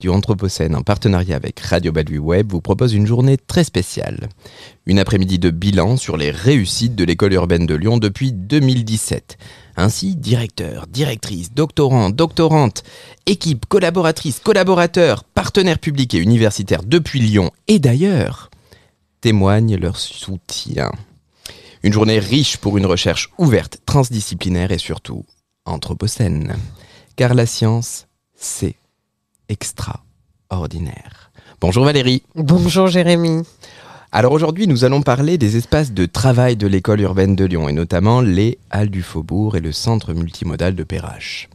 du Anthropocène en partenariat avec Radio Bellevue Web vous propose une journée très spéciale. Une après-midi de bilan sur les réussites de l'école urbaine de Lyon depuis 2017. Ainsi, directeurs, directrices, doctorants, doctorantes, équipes, collaboratrices, collaborateurs, partenaires publics et universitaires depuis Lyon et d'ailleurs témoignent leur soutien. Une journée riche pour une recherche ouverte, transdisciplinaire et surtout anthropocène. Car la science, c'est extraordinaire. Bonjour Valérie. Bonjour Jérémy. Alors aujourd'hui, nous allons parler des espaces de travail de l'école urbaine de Lyon et notamment les Halles du Faubourg et le centre multimodal de Perrache.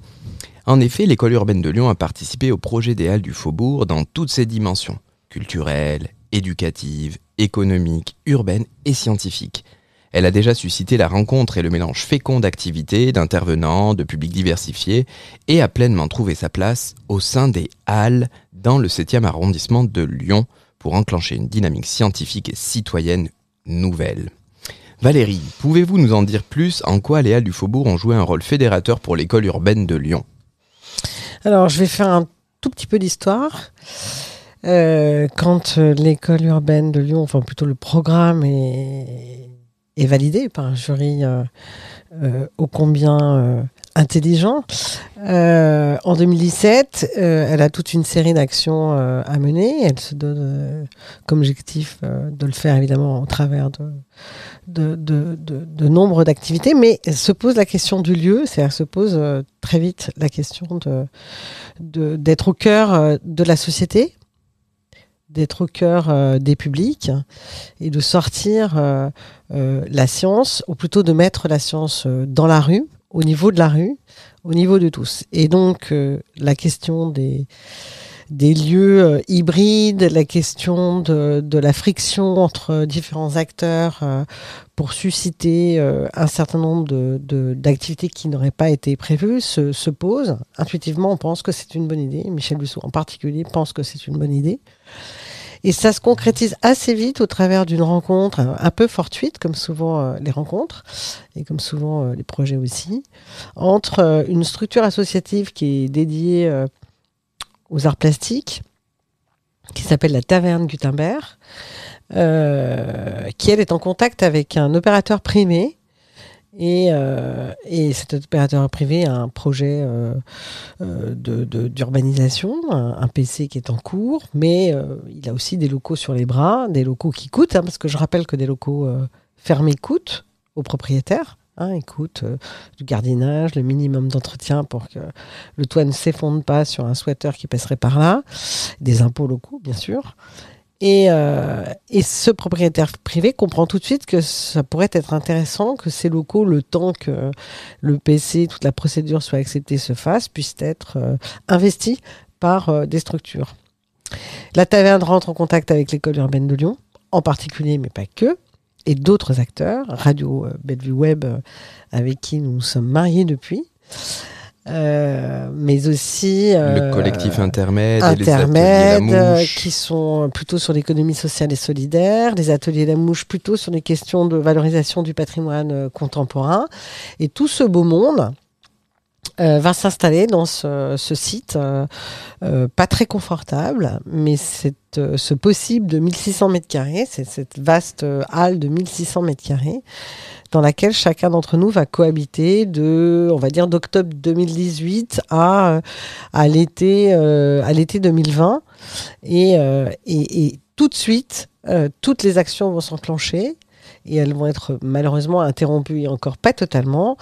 En effet, l'école urbaine de Lyon a participé au projet des Halles du Faubourg dans toutes ses dimensions culturelles, éducatives, économiques, urbaines et scientifiques. Elle a déjà suscité la rencontre et le mélange fécond d'activités, d'intervenants, de publics diversifiés, et a pleinement trouvé sa place au sein des Halles dans le 7e arrondissement de Lyon pour enclencher une dynamique scientifique et citoyenne nouvelle. Valérie, pouvez-vous nous en dire plus? En quoi les Halles du Faubourg ont joué un rôle fédérateur pour l'école urbaine de Lyon? Alors, je vais faire un tout petit peu d'histoire. Euh, quand euh, l'école urbaine de Lyon, enfin plutôt le programme est est validée par un jury euh, euh, ô combien euh, intelligent. en 2017, elle a toute une série d'actions à mener. Elle se donne comme objectif de le faire évidemment au travers de, de, de, de, nombre d'activités, mais se pose la question du lieu, c'est-à-dire se pose très vite la question de, d'être au cœur de la société, d'être au cœur euh, des publics et de sortir euh, euh, la science, ou plutôt de mettre la science dans la rue, au niveau de la rue, au niveau de tous. Et donc la question des, des lieux hybrides, la question de, de, la friction entre différents acteurs pour susciter un certain nombre d'activités de, qui n'auraient pas été prévues se, se, pose. Intuitivement, on pense que c'est une bonne idée. Michel Dussault en particulier pense que c'est une bonne idée. Et ça se concrétise assez vite au travers d'une rencontre un peu fortuite, comme souvent euh, les rencontres, et comme souvent euh, les projets aussi, entre euh, une structure associative qui est dédiée aux arts plastiques, qui s'appelle la Taverne Gutenberg, qui elle est en contact avec un opérateur privé et, euh, et, cet opérateur privé a un projet euh, euh d'urbanisation, un, PC qui est en cours, mais euh, il a aussi des locaux sur les bras, des locaux qui coûtent, hein, parce que je rappelle que des locaux euh, fermés coûtent aux propriétaires. Hein, coûtent du gardinage, le minimum d'entretien pour que le toit ne s'effondre pas sur un sweater qui passerait par là, des impôts locaux, bien sûr. Euh, et, ce propriétaire privé comprend tout de suite que ça pourrait être intéressant que ces locaux, le temps que le PC, toute la procédure soit acceptée, se fasse, puissent être euh, investis par euh, des structures. La taverne rentre en contact avec l'école urbaine de Lyon, en particulier, mais pas que, et d'autres acteurs, Radio Bellevue Web, avec qui nous sommes mariés depuis. Euh, mais aussi euh, le collectif intermède, intermède euh, qui sont plutôt sur l'économie sociale et solidaire, les ateliers La Mouche plutôt sur les questions de valorisation du patrimoine contemporain, et tout ce beau monde va s'installer dans ce, ce site, pas très confortable, mais c'est ce possible de 1600 mètres carrés, c'est cette vaste halle de 1600 mètres carrés dans laquelle chacun d'entre nous va cohabiter de, on va dire, d'octobre 2018 à, à l'été, euh, à l'été 2020. Euh, et, et, tout de suite, euh, toutes les actions vont s'enclencher et elles vont être malheureusement interrompues et encore pas totalement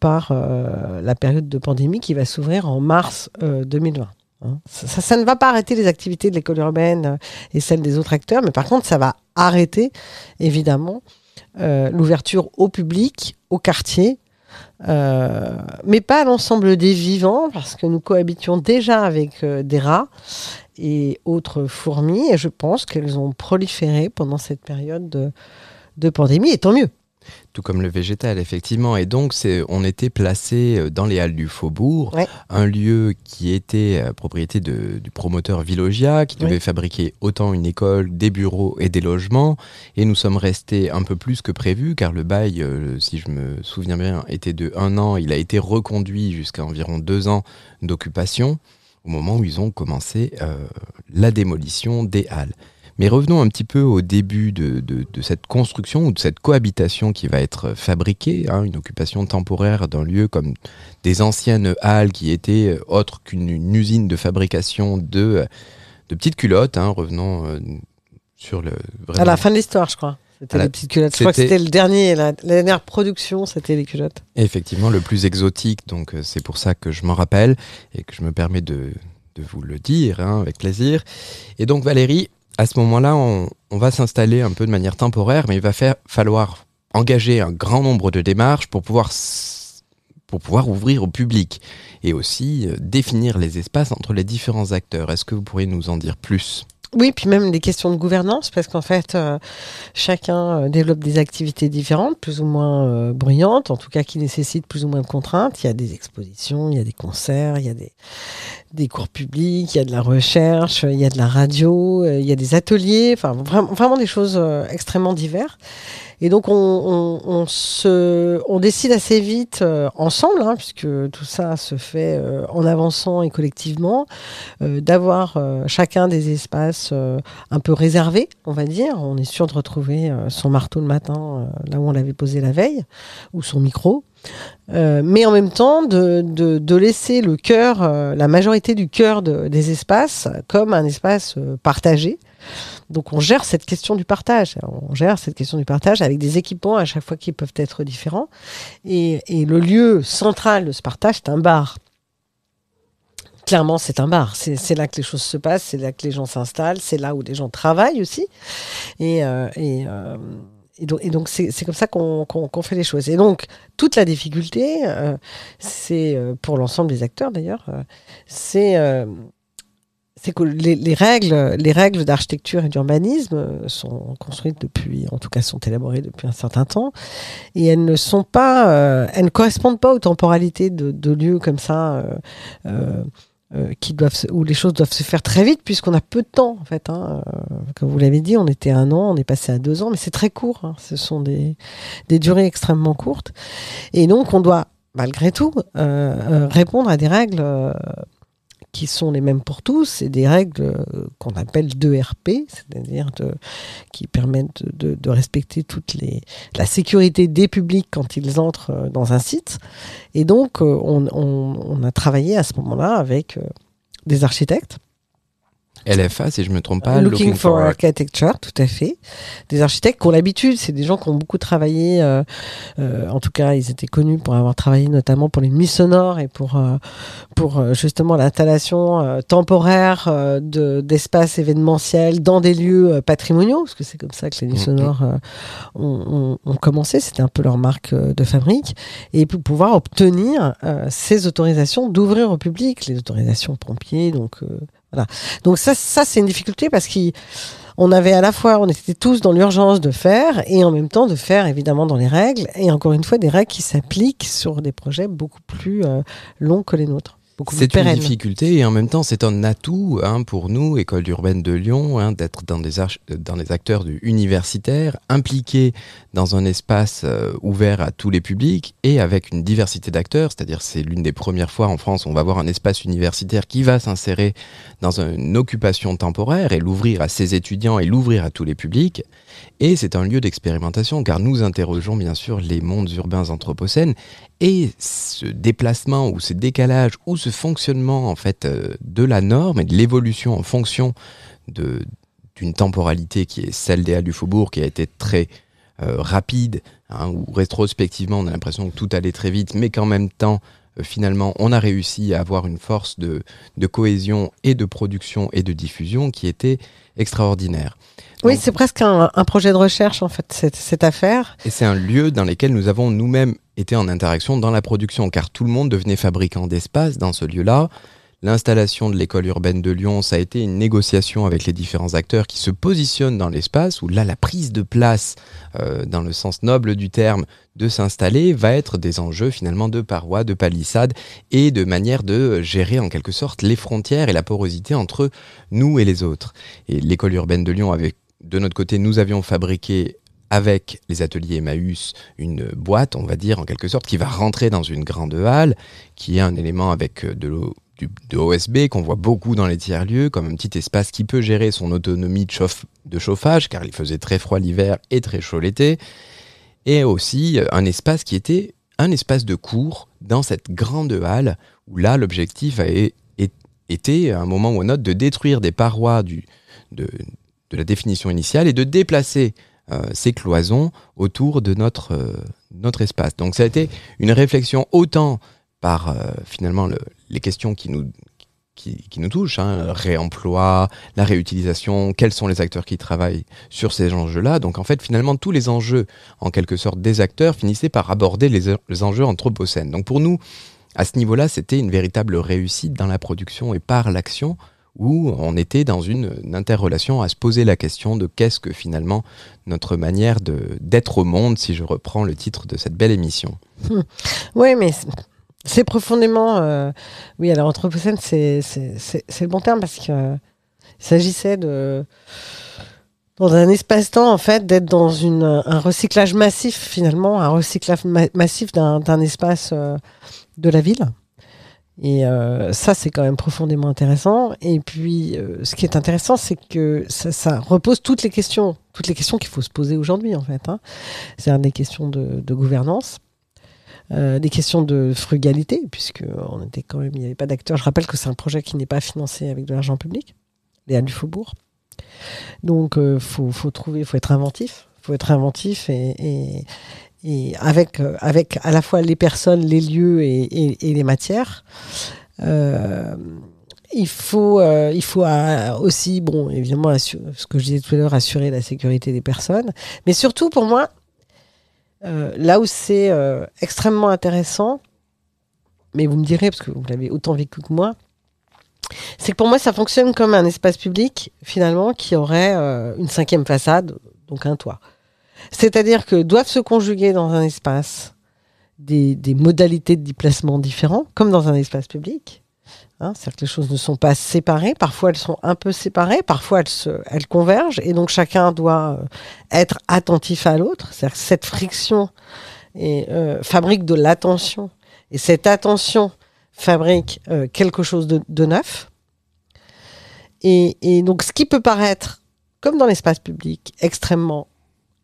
par la période de pandémie qui va s'ouvrir en mars 2020. Hein. Ça, ne va pas arrêter les activités de l'école urbaine et celles des autres acteurs, mais par contre, ça va arrêter, évidemment, euh, l'ouverture au public, au quartier, euh, mais pas à l'ensemble des vivants, parce que nous cohabitions déjà avec euh, des rats et autres fourmis, et je pense qu'elles ont proliféré pendant cette période de, de pandémie, et tant mieux tout comme le végétal, effectivement. Et donc, on était placé euh, dans les Halles du Faubourg, un lieu qui était euh, propriété de, du promoteur Villogia, qui devait fabriquer autant une école, des bureaux et des logements. Et nous sommes restés un peu plus que prévu, car le bail, euh, si je me souviens bien, était de un an. Il a été reconduit jusqu'à environ deux ans d'occupation au moment où ils ont commencé la démolition des halles. Mais revenons un petit peu au début de, cette construction ou de cette cohabitation qui va être fabriquée, hein, une occupation temporaire d'un lieu comme des anciennes halles qui étaient euh, autres qu'une usine de fabrication de, de petites culottes. Hein, revenons euh, sur le. À la fin de l'histoire, je crois. C'était les petites culottes. Je crois que c'était le dernier, la, dernière production, c'était les culottes. Effectivement, le plus exotique, donc euh, c'est pour ça que je m'en rappelle et que je me permets de, de vous le dire hein, avec plaisir. Et donc Valérie, à ce moment-là, on, va s'installer un peu de manière temporaire, mais il va falloir engager un grand nombre de démarches pour pouvoir, pour pouvoir ouvrir au public et aussi euh, définir les espaces entre les différents acteurs. Est-ce que vous pourriez nous en dire plus? Oui, puis même des questions de gouvernance, parce qu'en fait, euh, chacun euh, développe des activités différentes, plus ou moins bruyantes, en tout cas qui nécessitent plus ou moins de contraintes. Il y a des expositions, il y a des concerts, il y a des, des cours publics, il y a de la recherche, il y a de la radio, il y a des ateliers, enfin vraiment, des choses extrêmement diverses. Et donc on, se, on décide assez vite euh, ensemble, hein, puisque tout ça se fait euh, en avançant et collectivement, euh, d'avoir chacun des espaces un peu réservés, on va dire. On est sûr de retrouver son marteau le matin là où on l'avait posé la veille, ou son micro. Mais en même temps de, de, laisser le cœur, la majorité du cœur des espaces comme un espace partagé donc on gère cette question du partage. On gère cette question du partage avec des équipements à chaque fois qui peuvent être différents. Et, le lieu central de ce partage, c'est un bar. Clairement, c'est un bar. C'est là que les choses se passent, c'est là que les gens s'installent, c'est là où les gens travaillent aussi. Et, euh, euh, donc, c'est comme ça qu'on fait les choses. Et donc, toute la difficulté, euh, c'est pour l'ensemble des acteurs d'ailleurs, c'est c'est que les, règles, les règles d'architecture et d'urbanisme sont construites depuis, en tout cas, sont élaborées depuis un certain temps, et elles ne sont pas, euh, elles ne correspondent pas aux temporalités de, lieux comme ça. Euh, euh, qui doivent où les choses doivent se faire très vite puisqu'on a peu de temps en fait. Hein. comme vous l'avez dit, on était un an, on est passé à deux ans, mais c'est très court. Hein. Ce sont des, des durées extrêmement courtes et donc on doit malgré tout répondre à des règles qui sont les mêmes pour tous, c'est des règles euh, qu'on appelle 2RP, c'est-à-dire qui permettent de, respecter toute la sécurité des publics quand ils entrent euh, dans un site. Et donc, euh, on a travaillé à ce moment-là avec des architectes LFA, si je me trompe pas. Looking, for, Architecture, tout à fait. Des architectes qui ont l'habitude, c'est des gens qui ont beaucoup travaillé, euh, euh, en tout cas, ils étaient connus pour avoir travaillé notamment pour les nuits sonores et pour, euh, pour justement l'installation temporaire d'espaces événementiels dans des lieux patrimoniaux, parce que c'est comme ça que les nuits mm-hmm. sonores ont, ont, commencé, c'était un peu leur marque de fabrique, et pour pouvoir obtenir ces autorisations d'ouvrir au public, les autorisations pompiers, donc voilà. Donc ça, ça c'est une difficulté parce qu'on avait à la fois, on était tous dans l'urgence de faire et en même temps de faire évidemment dans les règles et encore une fois des règles qui s'appliquent sur des projets beaucoup plus euh, longs que les nôtres. C'est une difficulté et en même temps c'est un atout hein, pour nous, École urbaine de Lyon, hein, d'être dans des, dans des acteurs universitaires impliqués dans un espace euh, ouvert à tous les publics et avec une diversité d'acteurs, c'est-à-dire c'est l'une des premières fois en France où on va avoir un espace universitaire qui va s'insérer dans une occupation temporaire et l'ouvrir à ses étudiants et l'ouvrir à tous les publics. Et c'est un lieu d'expérimentation car nous interrogeons bien sûr les mondes urbains anthropocènes et ce déplacement ou ce décalage ou ce fonctionnement en fait euh, de la norme et de l'évolution en fonction de d'une temporalité qui est celle des Halles du Faubourg qui a été très euh, rapide hein, ou rétrospectivement on a l'impression que tout allait très vite mais qu'en même temps euh, finalement on a réussi à avoir une force de, de cohésion et de production et de diffusion qui était extraordinaire. Oui, c'est presque un, projet de recherche en fait, cette, cette affaire. Et c'est un lieu dans lequel nous avons nous-mêmes été en interaction dans la production, car tout le monde devenait fabricant d'espace dans ce lieu-là. L'installation de l'école urbaine de Lyon, ça a été une négociation avec les différents acteurs qui se positionnent dans l'espace, où là, la prise de place, euh, dans le sens noble du terme, de s'installer, va être des enjeux finalement de parois, de palissades, et de manière de gérer en quelque sorte les frontières et la porosité entre nous et les autres. Et l'école urbaine de Lyon avait de notre côté, nous avions fabriqué avec les ateliers Emmaüs une boîte, on va dire en quelque sorte, qui va rentrer dans une grande halle, qui est un élément avec euh, de l'eau de OSB qu'on voit beaucoup dans les tiers-lieux, comme un petit espace qui peut gérer son autonomie de, chauffage, car il faisait très froid l'hiver et très chaud l'été, et aussi un espace qui était un espace de cours dans cette grande halle, où là, l'objectif été, à un moment ou un autre, de détruire des parois du, de, la définition initiale et de déplacer euh, ces cloisons autour de notre, euh, notre espace. Donc ça a été une réflexion autant par euh, finalement les questions qui nous, qui, nous touchent, hein, réemploi, la réutilisation, quels sont les acteurs qui travaillent sur ces enjeux-là. Donc en fait, finalement, tous les enjeux, en quelque sorte, des acteurs finissaient par aborder les, les enjeux anthropocènes. Donc pour nous, à ce niveau-là, c'était une véritable réussite dans la production et par l'action où on était dans une, interrelation à se poser la question de qu'est-ce que finalement notre manière d'être au monde, si je reprends le titre de cette belle émission. Oui, mais c'est profondément. Euh, oui, alors Anthropocène, c'est le bon terme parce qu'il euh, s'agissait de. Dans un espace-temps, en fait, d'être dans une, un recyclage massif, finalement, un recyclage massif d'un espace euh, de la ville. Et ça, c'est quand même profondément intéressant. Et puis, ce qui est intéressant, c'est que ça, repose toutes les questions, toutes les questions qu'il faut se poser aujourd'hui, en fait. Hein. C'est-à-dire des questions de, gouvernance, euh, des questions de frugalité, puisque on était quand même, il n'y avait pas d'acteurs. Je rappelle que c'est un projet qui n'est pas financé avec de l'argent public, les du Faubourg. Donc, il euh, faut, faut, trouver, faut être inventif, faut être inventif et, avec, euh, avec à la fois les personnes, les lieux et, les matières. il faut, il faut aussi, bon, évidemment, ce que je disais tout à l'heure, assurer la sécurité des personnes. Mais surtout, pour moi, euh, là où c'est euh, extrêmement intéressant, mais vous me direz, parce que vous l'avez autant vécu que moi, c'est que pour moi, ça fonctionne comme un espace public, finalement, qui aurait euh, une cinquième façade, donc un toit. C'est-à-dire que doivent se conjuguer dans un espace des, modalités de déplacement différents, comme dans un espace public, Hein, c'est-à-dire que les choses ne sont pas séparées. Parfois, elles sont un peu séparées. Parfois, elles, convergent. Et donc, chacun doit euh, être attentif à l'autre. C'est-à-dire que cette friction euh, fabrique de l'attention. Et cette attention fabrique euh, quelque chose de, neuf. Et, donc, ce qui peut paraître, comme dans l'espace public, extrêmement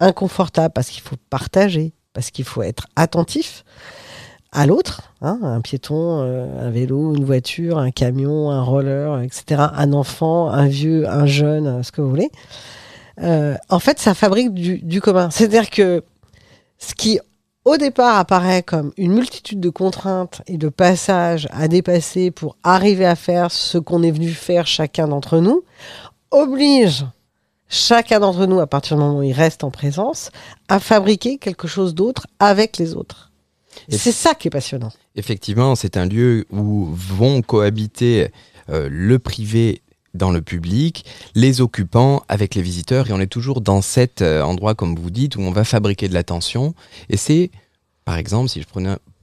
inconfortable parce qu'il faut partager, parce qu'il faut être attentif, à l'autre, hein, un piéton, euh, un vélo, une voiture, un camion, un roller, etc., un enfant, un vieux, un jeune, ce que vous voulez. Euh, en fait, ça fabrique du, commun. C'est-à-dire que ce qui, au départ, apparaît comme une multitude de contraintes et de passages à dépasser pour arriver à faire ce qu'on est venu faire chacun d'entre nous, oblige chacun d'entre nous, à partir du moment où il reste en présence, à fabriquer quelque chose d'autre avec les autres. C'est ça qui est passionnant. Effectivement, c'est un lieu où vont cohabiter euh, le privé dans le public, les occupants avec les visiteurs, et on est toujours dans cet euh, endroit, comme vous dites, où on va fabriquer de l'attention. Et c'est, par exemple, si je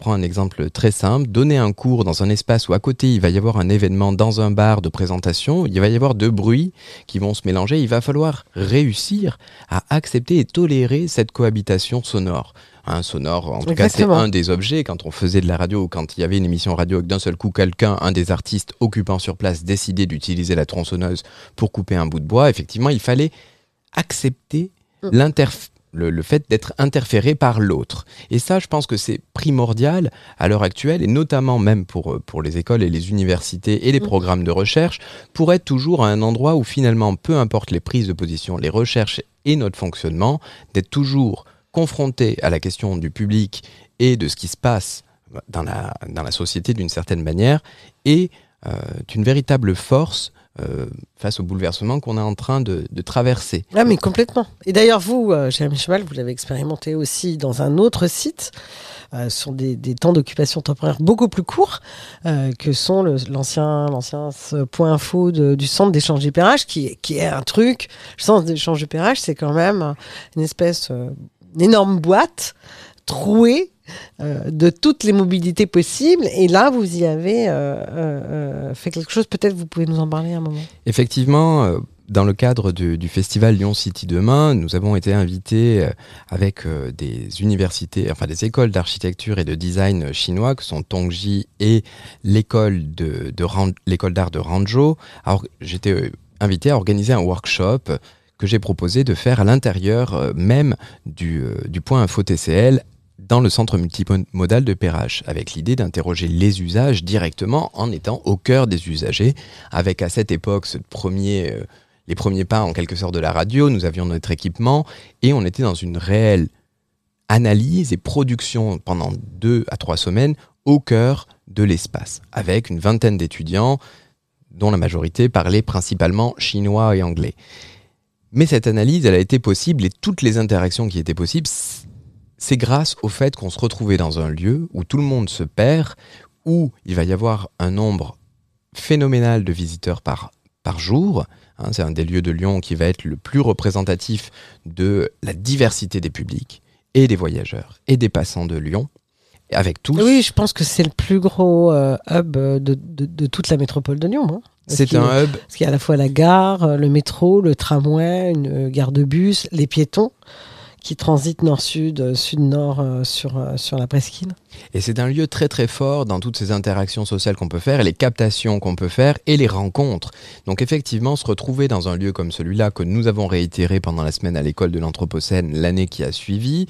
prends un exemple très simple, donner un cours dans un espace où à côté il va y avoir un événement dans un bar de présentation, il va y avoir deux bruits qui vont se mélanger, il va falloir réussir à accepter et tolérer cette cohabitation sonore un sonore. En tout cas, c'est un des objets. Quand on faisait de la radio, quand il y avait une émission radio et que d'un seul coup, quelqu'un, un des artistes occupant sur place, décidait d'utiliser la tronçonneuse pour couper un bout de bois, effectivement, il fallait accepter mm. Le, fait d'être interféré par l'autre. Et ça, je pense que c'est primordial à l'heure actuelle, et notamment même pour, pour les écoles et les universités et les mm. programmes de recherche, pour être toujours à un endroit où finalement, peu importe les prises de position, les recherches et notre fonctionnement, d'être toujours confronté à la question du public et de ce qui se passe dans la, dans la société d'une certaine manière est euh, une véritable force euh, face au bouleversement qu'on est en train de, traverser. Ah mais complètement. Et d'ailleurs vous, euh, Jérémy Cheval, vous l'avez expérimenté aussi dans un autre site. Euh, sont des, temps d'occupation temporaire beaucoup plus courts que sont l'ancien l'ancien point info du centre d'échange d'épérage qui, qui est un truc. Le centre d'échange d'épérage, c'est quand même une espèce une énorme boîte trouée euh, de toutes les mobilités possibles. Et là, vous y avez euh, euh, fait quelque chose. Peut-être vous pouvez nous en parler un moment. Effectivement, dans le cadre du festival Lyon City Demain, nous avons été invités avec des universités, enfin des écoles d'architecture et de design chinois, que sont Tongji et l'école d'art de Ranzhou. Alors j'étais invité à organiser un workshop que j'ai proposé de faire à l'intérieur même du, du point Info TCL dans le centre multimodal de Perrache, avec l'idée d'interroger les usages directement en étant au cœur des usagers, avec à cette époque euh, les premiers pas en quelque sorte de la radio, nous avions notre équipement et on était dans une réelle analyse et production pendant deux à trois semaines au cœur de l'espace, avec une vingtaine d'étudiants dont la majorité parlait principalement chinois et anglais. Mais cette analyse, elle a été possible et toutes les interactions qui étaient possibles, c'est grâce au fait qu'on se retrouvait dans un lieu où tout le monde se perd, où il va y avoir un nombre phénoménal de visiteurs par, par jour. Hein, c'est un des lieux de Lyon qui va être le plus représentatif de la diversité des publics et des voyageurs et des passants de Lyon. Avec tous. Oui, je pense que c'est le plus gros euh, hub de, toute la métropole de Lyon. Hein. C'est un hub. Parce qu'il y a à la fois la gare, le métro, le tramway, une gare de bus, les piétons qui transite nord-sud, euh, sud-nord euh, sur, euh, sur la presqu'île. Et c'est un lieu très très fort dans toutes ces interactions sociales qu'on peut faire, les captations qu'on peut faire et les rencontres. Donc effectivement, se retrouver dans un lieu comme celui-là que nous avons réitéré pendant la semaine à l'école de l'Anthropocène l'année qui a suivi,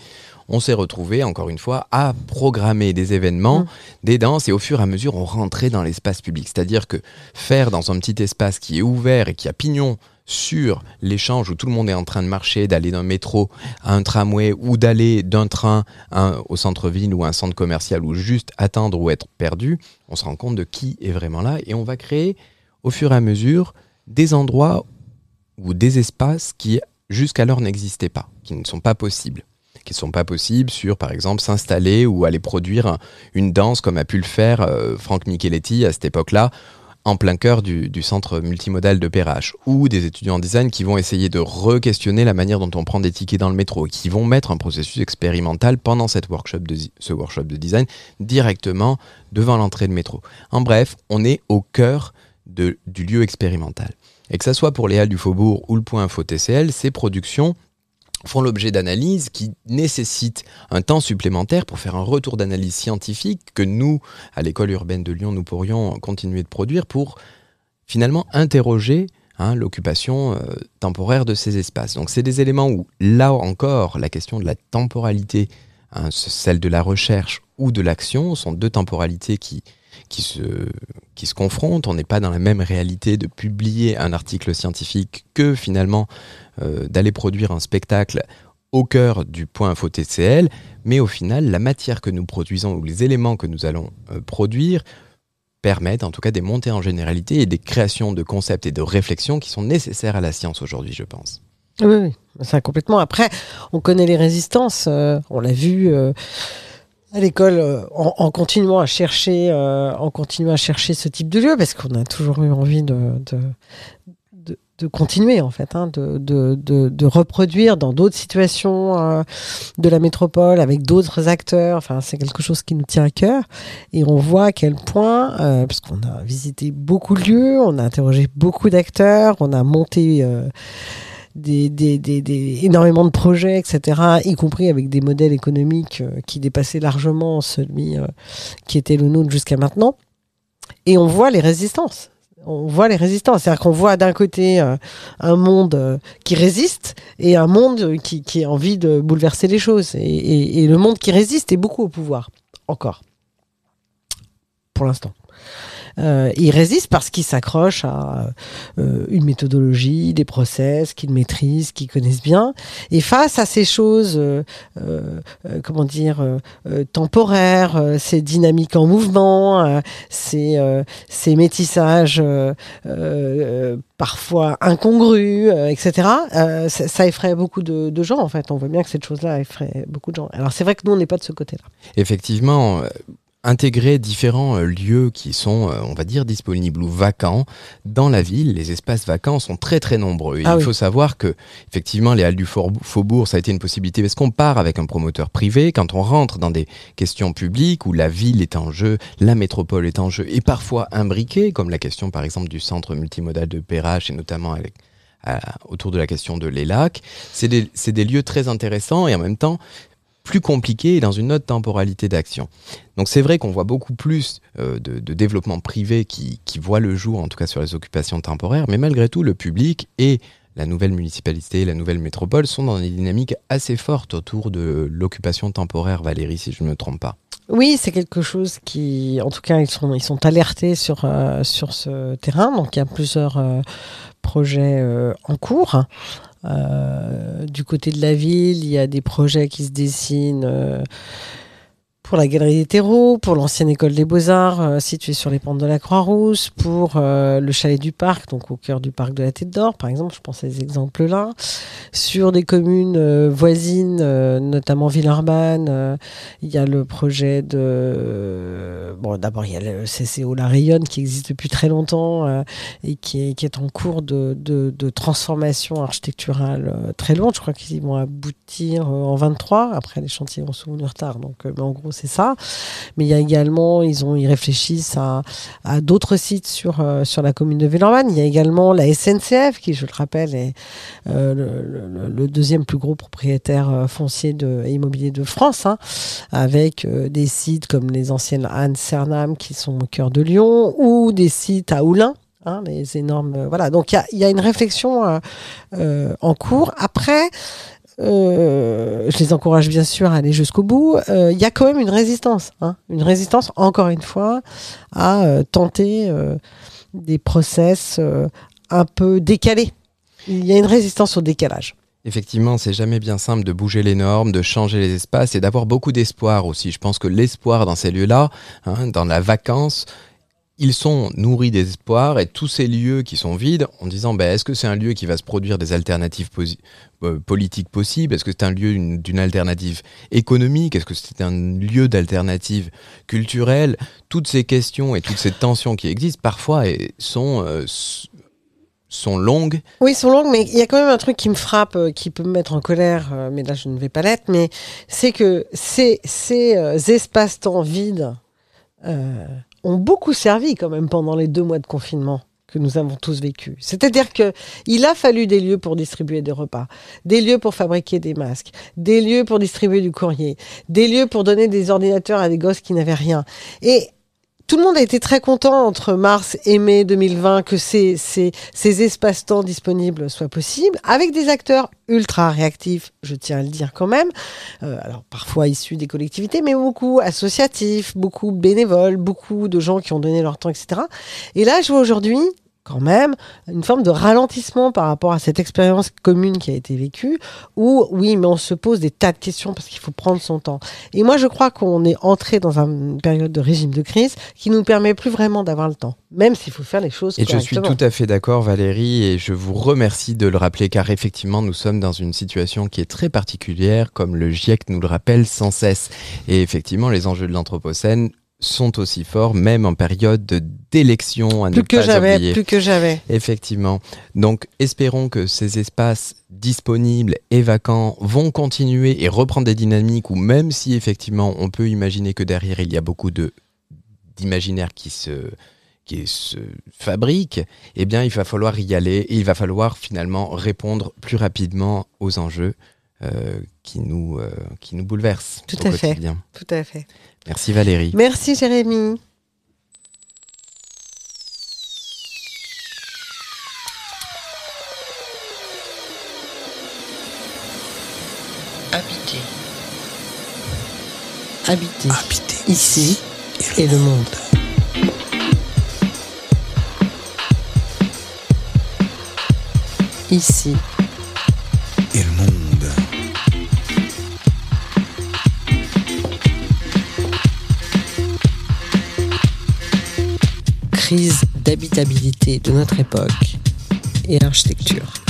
on s'est retrouvé encore une fois à programmer des événements, mmh. des danses, et au fur et à mesure, on rentrait dans l'espace public. C'est-à-dire que faire dans un petit espace qui est ouvert et qui a pignon sur l'échange où tout le monde est en train de marcher, d'aller d'un métro à un tramway ou d'aller d'un train au centre-ville ou à un centre commercial ou juste attendre ou être perdu, on se rend compte de qui est vraiment là et on va créer au fur et à mesure des endroits ou des espaces qui jusqu'alors n'existaient pas, qui ne sont pas possibles. Qui ne sont pas possibles sur, par exemple, s'installer ou aller produire une danse comme a pu le faire euh, Franck Micheletti à cette époque-là, en plein cœur du, centre multimodal de Perrache, ou des étudiants en design qui vont essayer de re-questionner la manière dont on prend des tickets dans le métro, qui vont mettre un processus expérimental pendant ce workshop de design directement devant l'entrée de métro. En bref, on est au cœur du lieu expérimental. Et que ce soit pour les Halles du Faubourg ou le Point Info TCL, ces productions font l'objet d'analyses qui nécessitent un temps supplémentaire pour faire un retour d'analyse scientifique que nous, à l'école urbaine de Lyon, nous pourrions continuer de produire pour finalement interroger hein, l'occupation euh, temporaire de ces espaces. Donc c'est des éléments où, là encore, la question de la temporalité, hein, celle de la recherche ou de l'action, sont deux temporalités qui, qui se, qui se confrontent. On n'est pas dans la même réalité de publier un article scientifique que finalement euh, d'aller produire un spectacle au cœur du point info TCL, mais au final, la matière que nous produisons ou les éléments que nous allons euh, produire permettent en tout cas des montées en généralité et des créations de concepts et de réflexions qui sont nécessaires à la science aujourd'hui, je pense. Oui, oui, complètement. Après, on connaît les résistances, euh, on l'a vu à l'école en, continuant à chercher en continuant à chercher ce type de lieu parce qu'on a toujours eu envie de, de continuer en fait, hein, de, de, de, reproduire dans d'autres situations euh, de la métropole avec d'autres acteurs. Enfin, c'est quelque chose qui nous tient à cœur et on voit à quel point, euh, parce qu'on a visité beaucoup de lieux, on a interrogé beaucoup d'acteurs, on a monté euh, des, des, des, énormément de projets, etc., y compris avec des modèles économiques qui dépassaient largement celui qui était le nôtre jusqu'à maintenant. Et on voit les résistances on voit les résistants. C'est-à-dire qu'on voit d'un côté euh, un monde euh, qui résiste et un monde qui, qui, a envie de bouleverser les choses. et, le monde qui résiste est beaucoup au pouvoir, encore, pour l'instant. Euh, il résiste parce qu'il s'accroche à euh, une méthodologie, des process qu'ils maîtrisent, qu'ils connaissent bien. Et face à ces choses, euh, comment dire, temporaires, ces dynamiques en mouvement, ces, ces métissages parfois incongrus, etc., ça, effraie beaucoup de, de, gens, en fait. On voit bien que cette chose-là effraie beaucoup de gens. Alors c'est vrai que nous, on n'est pas de ce côté-là. Effectivement, intégrer différents euh, lieux qui sont, euh, on va dire, disponibles ou vacants dans la ville. Les espaces vacants sont très très nombreux. Ah il faut savoir que, effectivement, les halles du Faubourg, ça a été une possibilité parce qu'on part avec un promoteur privé. Quand on rentre dans des questions publiques où la ville est en jeu, la métropole est en jeu et parfois imbriquée, comme la question par exemple du centre multimodal de Perrache et notamment avec autour de la question de les lacs. C'est des, des, lieux très intéressants et en même temps plus compliqués et dans une autre temporalité d'action. Donc c'est vrai qu'on voit beaucoup plus euh, de, développement privé qui, voit le jour, en tout cas sur les occupations temporaires, mais malgré tout, le public et la nouvelle municipalité, la nouvelle métropole sont dans des dynamiques assez fortes autour de l'occupation temporaire, Valérie, si je ne me trompe pas. Oui, c'est quelque chose qui, en tout cas, ils sont, alertés sur, euh, sur ce terrain. Donc, il y a plusieurs euh, projets en cours. Du côté de la ville, il y a des projets qui se dessinent pour la Galerie des Terreaux, pour l'ancienne école des Beaux-Arts euh, située sur les pentes de la Croix-Rousse, pour euh, le chalet du parc, donc au cœur du parc de la Tête d'Or, par exemple, je pense à ces exemples-là, sur des communes euh, voisines, notamment Villeurbanne, il y a le projet de... Bon, d'abord, il y a le CCO La Rayonne qui existe depuis très longtemps et qui est, en cours de, transformation architecturale très lourde. Je crois qu'ils vont aboutir en 23. Après, les chantiers ont souvent du retard, donc mais en gros, c'est ça. Mais il y a également, ils, ont, ils réfléchissent à, d'autres sites sur, euh, sur la commune de Villeurbanne. Il y a également la SNCF, qui, je le rappelle, est euh, le, deuxième plus gros propriétaire euh, foncier de, et immobilier de France, hein, avec des sites comme les anciennes Anne Cernam, qui sont au cœur de Lyon, ou des sites à Oulin, Hein, énormes voilà donc il y a, y a, une réflexion en cours après euh, je les encourage bien sûr à aller jusqu'au bout. Il euh, y a quand même une résistance, hein, une résistance encore une fois à euh, tenter des process un peu décalés. Il y a une résistance au décalage. Effectivement, c'est jamais bien simple de bouger les normes, de changer les espaces et d'avoir beaucoup d'espoir aussi. Je pense que l'espoir dans ces lieux-là, hein, dans la vacance, ils sont nourris d'espoir et tous ces lieux qui sont vides en disant ben, est-ce que c'est un lieu qui va se produire des alternatives euh, politiques possibles? Est-ce que c'est un lieu d'une alternative économique? Est-ce que c'est un lieu d'alternative culturelle? Toutes ces questions et toutes ces tensions qui existent parfois sont, euh, sont longues. Oui, sont longues, mais il y a quand même un truc qui me frappe, euh, qui peut me mettre en colère, mais là je ne vais pas l'être, mais c'est que ces, ces espaces-temps vides ont beaucoup servi quand même pendant les deux mois de confinement que nous avons tous vécu. C'est-à-dire que il a fallu des lieux pour distribuer des repas, des lieux pour fabriquer des masques, des lieux pour distribuer du courrier, des lieux pour donner des ordinateurs à des gosses qui n'avaient rien. Et tout le monde a été très content entre mars et mai 2020 que ces, ces, ces espaces-temps disponibles soient possibles, avec des acteurs ultra réactifs, je tiens à le dire quand même, euh, alors parfois issus des collectivités, mais beaucoup associatifs, beaucoup bénévoles, beaucoup de gens qui ont donné leur temps, etc. Et là, je vois aujourd'hui quand même une forme de ralentissement par rapport à cette expérience commune qui a été vécue, où oui, mais on se pose des tas de questions parce qu'il faut prendre son temps. Et moi, je crois qu'on est entré dans une période de régime de crise qui nous permet plus vraiment d'avoir le temps, même s'il faut faire les choses. Et je suis tout à fait d'accord, Valérie, et je vous remercie de le rappeler, car effectivement, nous sommes dans une situation qui est très particulière, comme le GIEC nous le rappelle sans cesse. Et effectivement, les enjeux de l'Anthropocène sont aussi forts, même en période d'élection. Plus que jamais, plus que jamais. Effectivement. Donc, espérons que ces espaces disponibles et vacants vont continuer et reprendre des dynamiques où même si effectivement on peut imaginer que derrière il y a beaucoup de d'imaginaire qui se qui se fabrique, eh bien il va falloir y aller et il va falloir finalement répondre plus rapidement aux enjeux qui nous euh, qui nous bouleversent tout à fait. tout à fait. Merci Valérie. Merci Jérémy. Habiter habiter, habiter ici et le monde. Ici et le monde. Crise d'habitabilité de notre époque et l'architecture.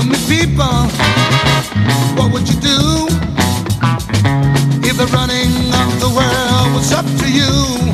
Tell with people, what would you do if the running of the world was up to you?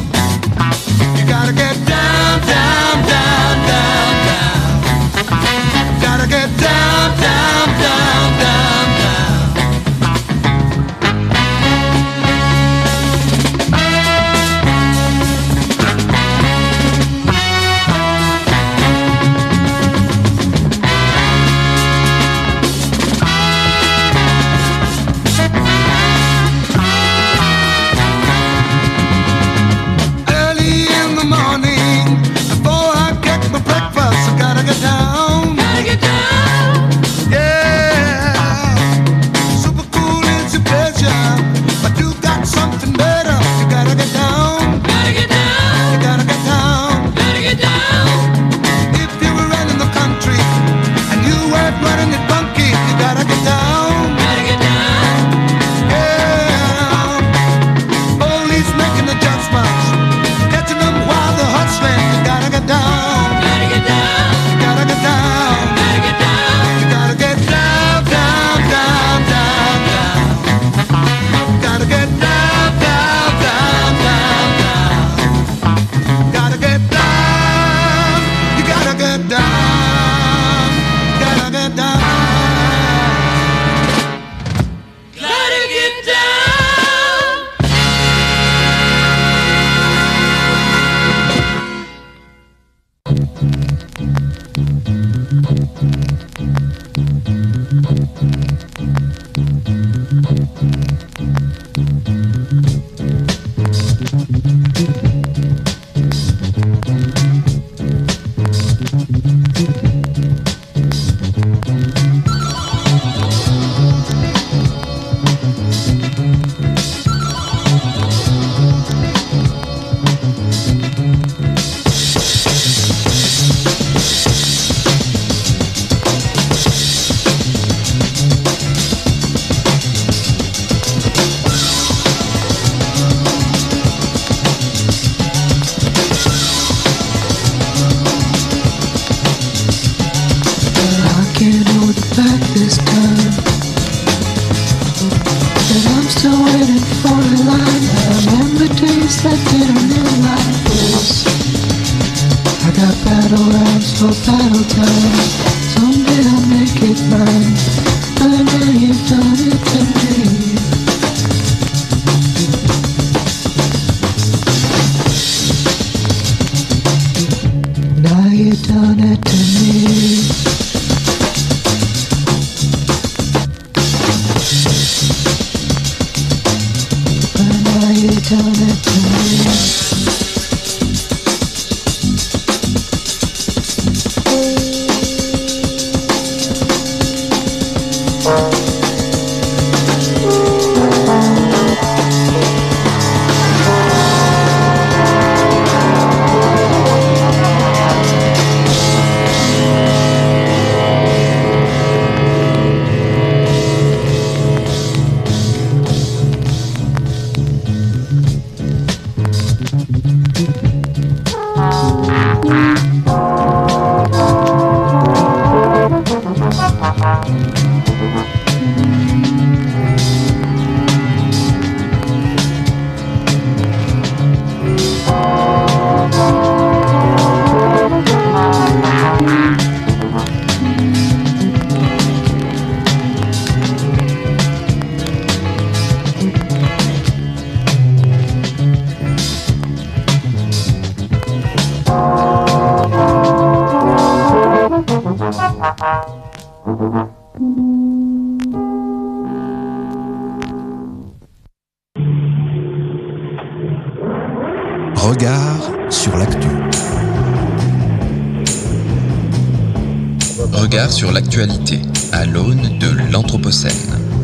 L'actualité à l'aune de l'Anthropocène.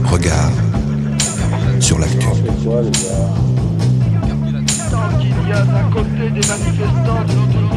Regard sur l'actu. Tant qu'il y a d'un côté des manifestants, de l'autre